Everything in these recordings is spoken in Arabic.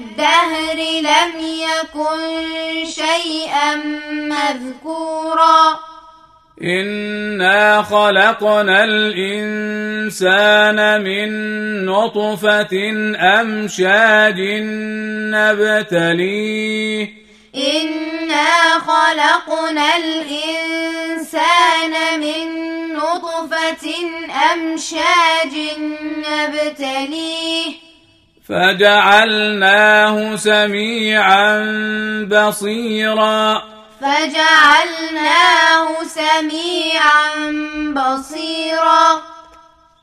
الدهر لم يكن شيئا مذكورا. إنا خلقنا الإنسان من نطفة أمشاج نبتليه. إنا خلقنا الإنسان من نطفة أمشاج نبتليه. فجعلناه سميعا بصيرا. فجعلناه سميعا بصيرا.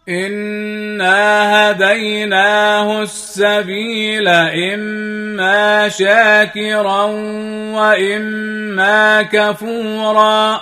إنا هديناه السبيل إما شاكرا وإما كفورا.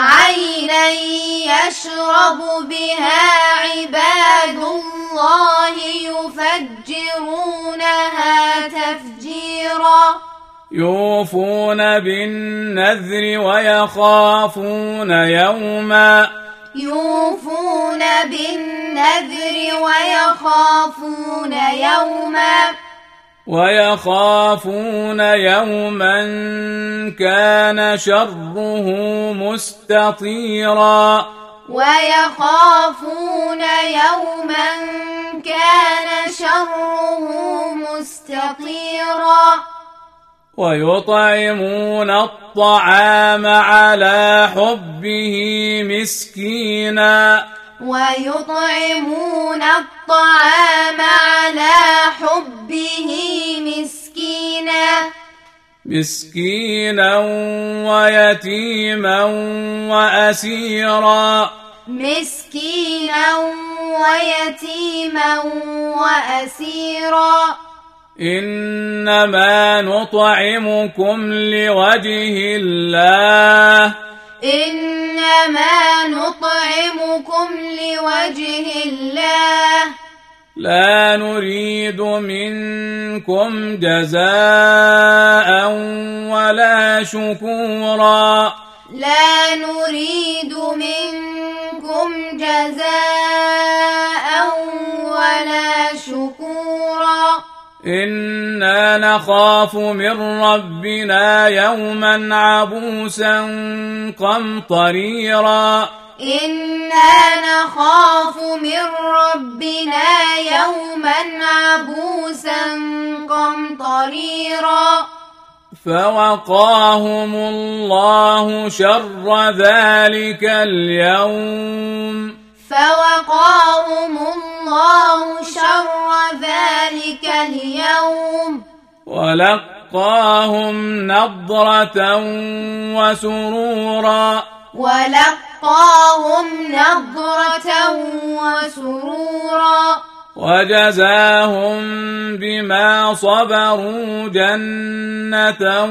عينا يشرب بها عباد الله يفجرونها تفجيرا. يوفون بالنذر ويخافون يوما. يوفون بالنذر ويخافون يوما. ويخافون يوما كان شره مستطيرا. ويخافون يوما كان شره مستطيرا. ويطعمون الطعام على حبه مسكينا. ويطعمون الطعام على حبه مسكينا. مسكينا ويتيما وأسيرا. مسكينا ويتيما وأسيرا. إنما نطعمكم لوجه الله. إنما نطعمكم لوجه الله. لا نريد منكم جزاء ولا شكورا. لا نريد منكم جزاء إنا نخاف من ربنا يوما عبوسا قمطريرا إنا نخاف من ربنا يوما عبوسا قمطريرا فوقاهم الله شر ذلك اليوم فوقاهم الله شر ذلك اليوم. ولقاهم نضرة وسرورا. ولقاهم نضرة وسرورا. وجزاهم بما صبروا جنة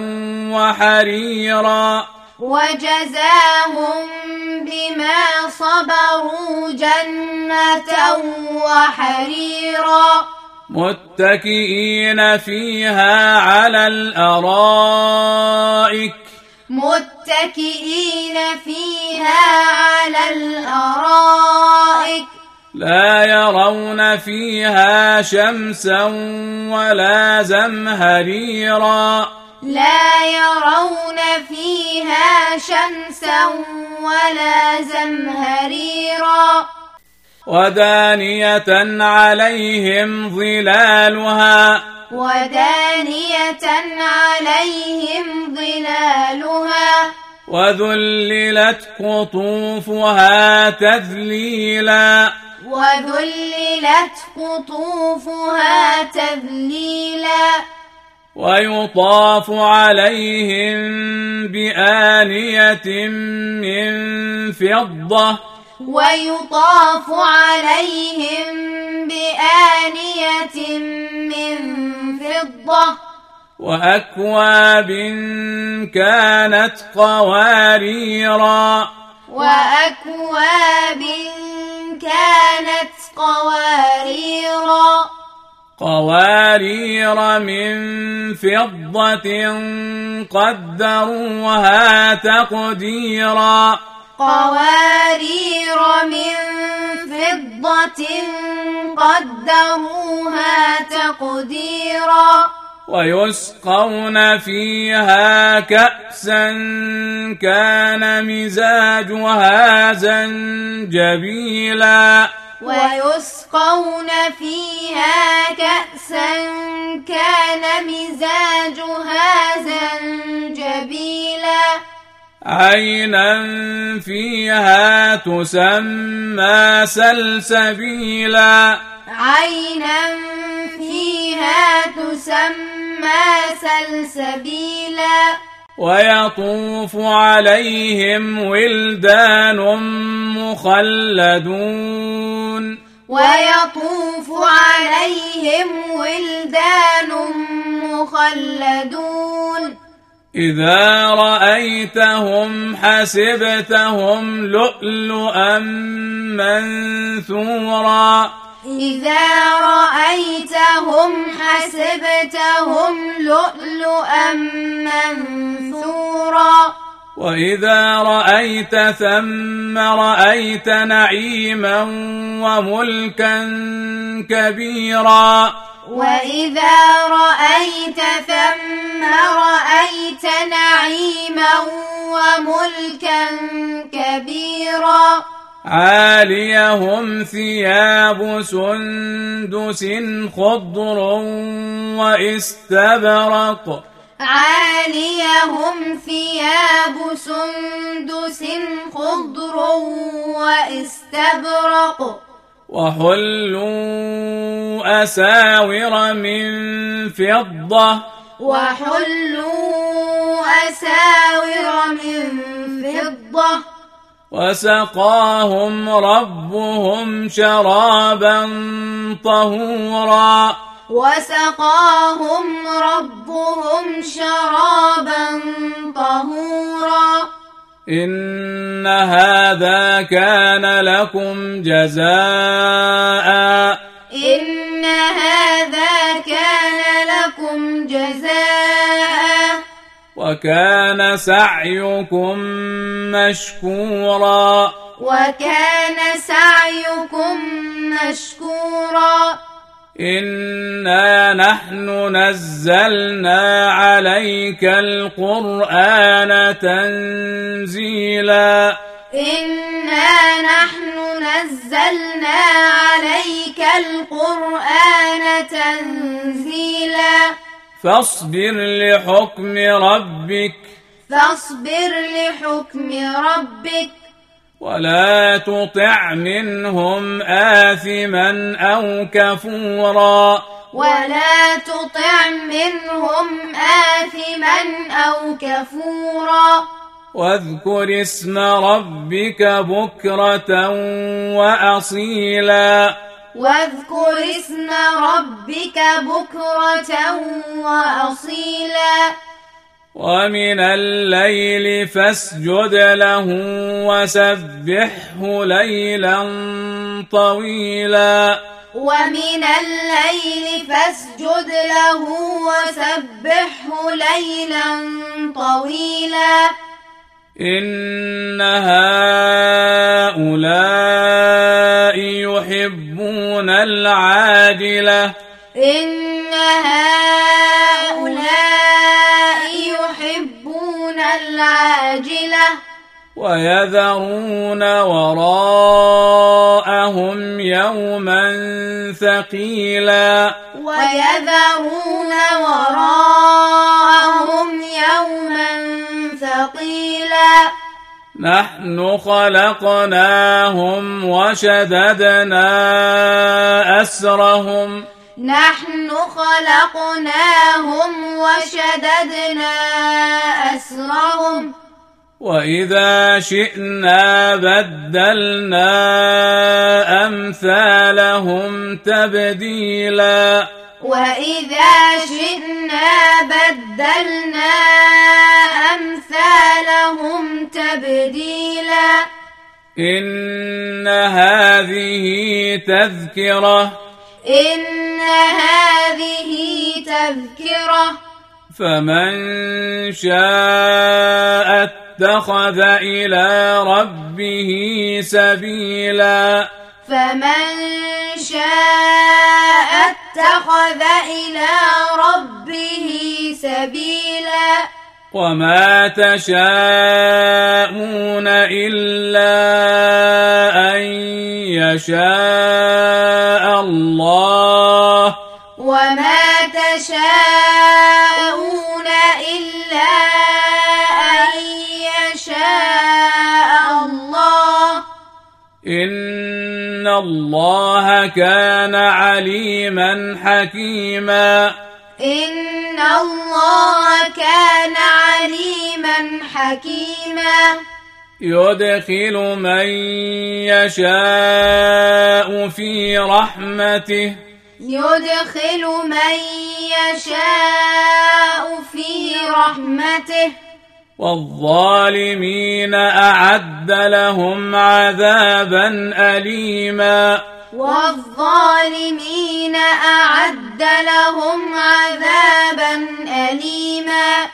وحريرا. وجزاهم بما صبروا جنة وحريرا. متكئين فيها على الأرائك. متكئين فيها على الأرائك. لا يرون فيها شمسا ولا زمهريرا. لا يرون فيها شمسا ولا زمهريرا. ودانية عليهم ظلالها. ودانية عليهم ظلالها. وذللت قطوفها تذليلا. وذللت قطوفها تذليلا. ويطاف عليهم بآنية من فضة. ويطاف عليهم بآنية من فضة. وأكواب كانت قواريرا. وأكواب كانت قواريرا. قوارير من فضة قدروها تقديرا. قوارير من فضة قدروها تقديرا. ويسقون فيها كأسا كان مزاجها زنجبيلا. ويسقون فيها كأسا كان مزاجها زنجبيلا. عينا فيها تسمى سلسبيلا. عينا فيها تسمى سلسبيلا. ويطوف عليهم ولدان مخلدون. ويطوف عليهم ولدان مخلدون. إذا رأيتهم حسبتهم لؤلؤا منثورا. إذا رأيتهم حسبتهم لؤلؤا منثورا. وإذا رأيت ثم رأيت نعيما وملكا كبيرا. وإذا رأيت ثم رأيت نعيما وملكا كبيرا. عاليهم ثياب سندس خضر وإستبرق. عاليهم ثياب سندس خضر واستبرق. وحلوا أساور من فضة. وحلوا أساور من فضة. وسقاهم ربهم شرابا طهورا. وسقاهم ربهم شرابا طهورا. إن هذا كان لكم جزاء. إن هذا كان لكم جزاء. وكان سعيكم مشكورا. وكان سعيكم مشكورا. إنا نحن نزلنا عليك القرآن تنزيلا. إنا نحن نزلنا عليك القرآن تنزيلا. فاصبر لحكم ربك. فاصبر لحكم ربك. ولا تطع منهم آثما أو كفورا ولا تطع منهم آثما أو كفورا واذكر اسم ربك بكرة وأصيلا واذكر اسم ربك بكرة وأصيلا ومن الليل فاسجد له وسبحه ليلا طويلا. ومن الليل فاسجد له وسبحه ليلا طويلا. إن هؤلاء يحبون العاجلة. إن ويذرون وراءهم يوما ثقيلا. ويذرون وراءهم يوما ثقيلا. نحن خلقناهم وشددنا أسرهم. نحن خلقناهم وشددنا أسرهم. وإذا شئنا بدلنا أمثالهم تبديلا وإذا شئنا بدلنا أمثالهم تبديلا إن هذه تذكرة إن هذه تذكرة فمن شاء اتخذ إلى ربه سبيلا. فمن شاء اتخذ إلى ربه سبيلا. وما تشاءون إلا أن يشاء الله. وما تشاءون الله كان عليما حكيما إن الله كان عليما حكيما يدخل من يشاء في رحمته يدخل من يشاء في رحمته والظالمين أعد لهم عذابا أليما. والظالمين أعد لهم عذابا أليما.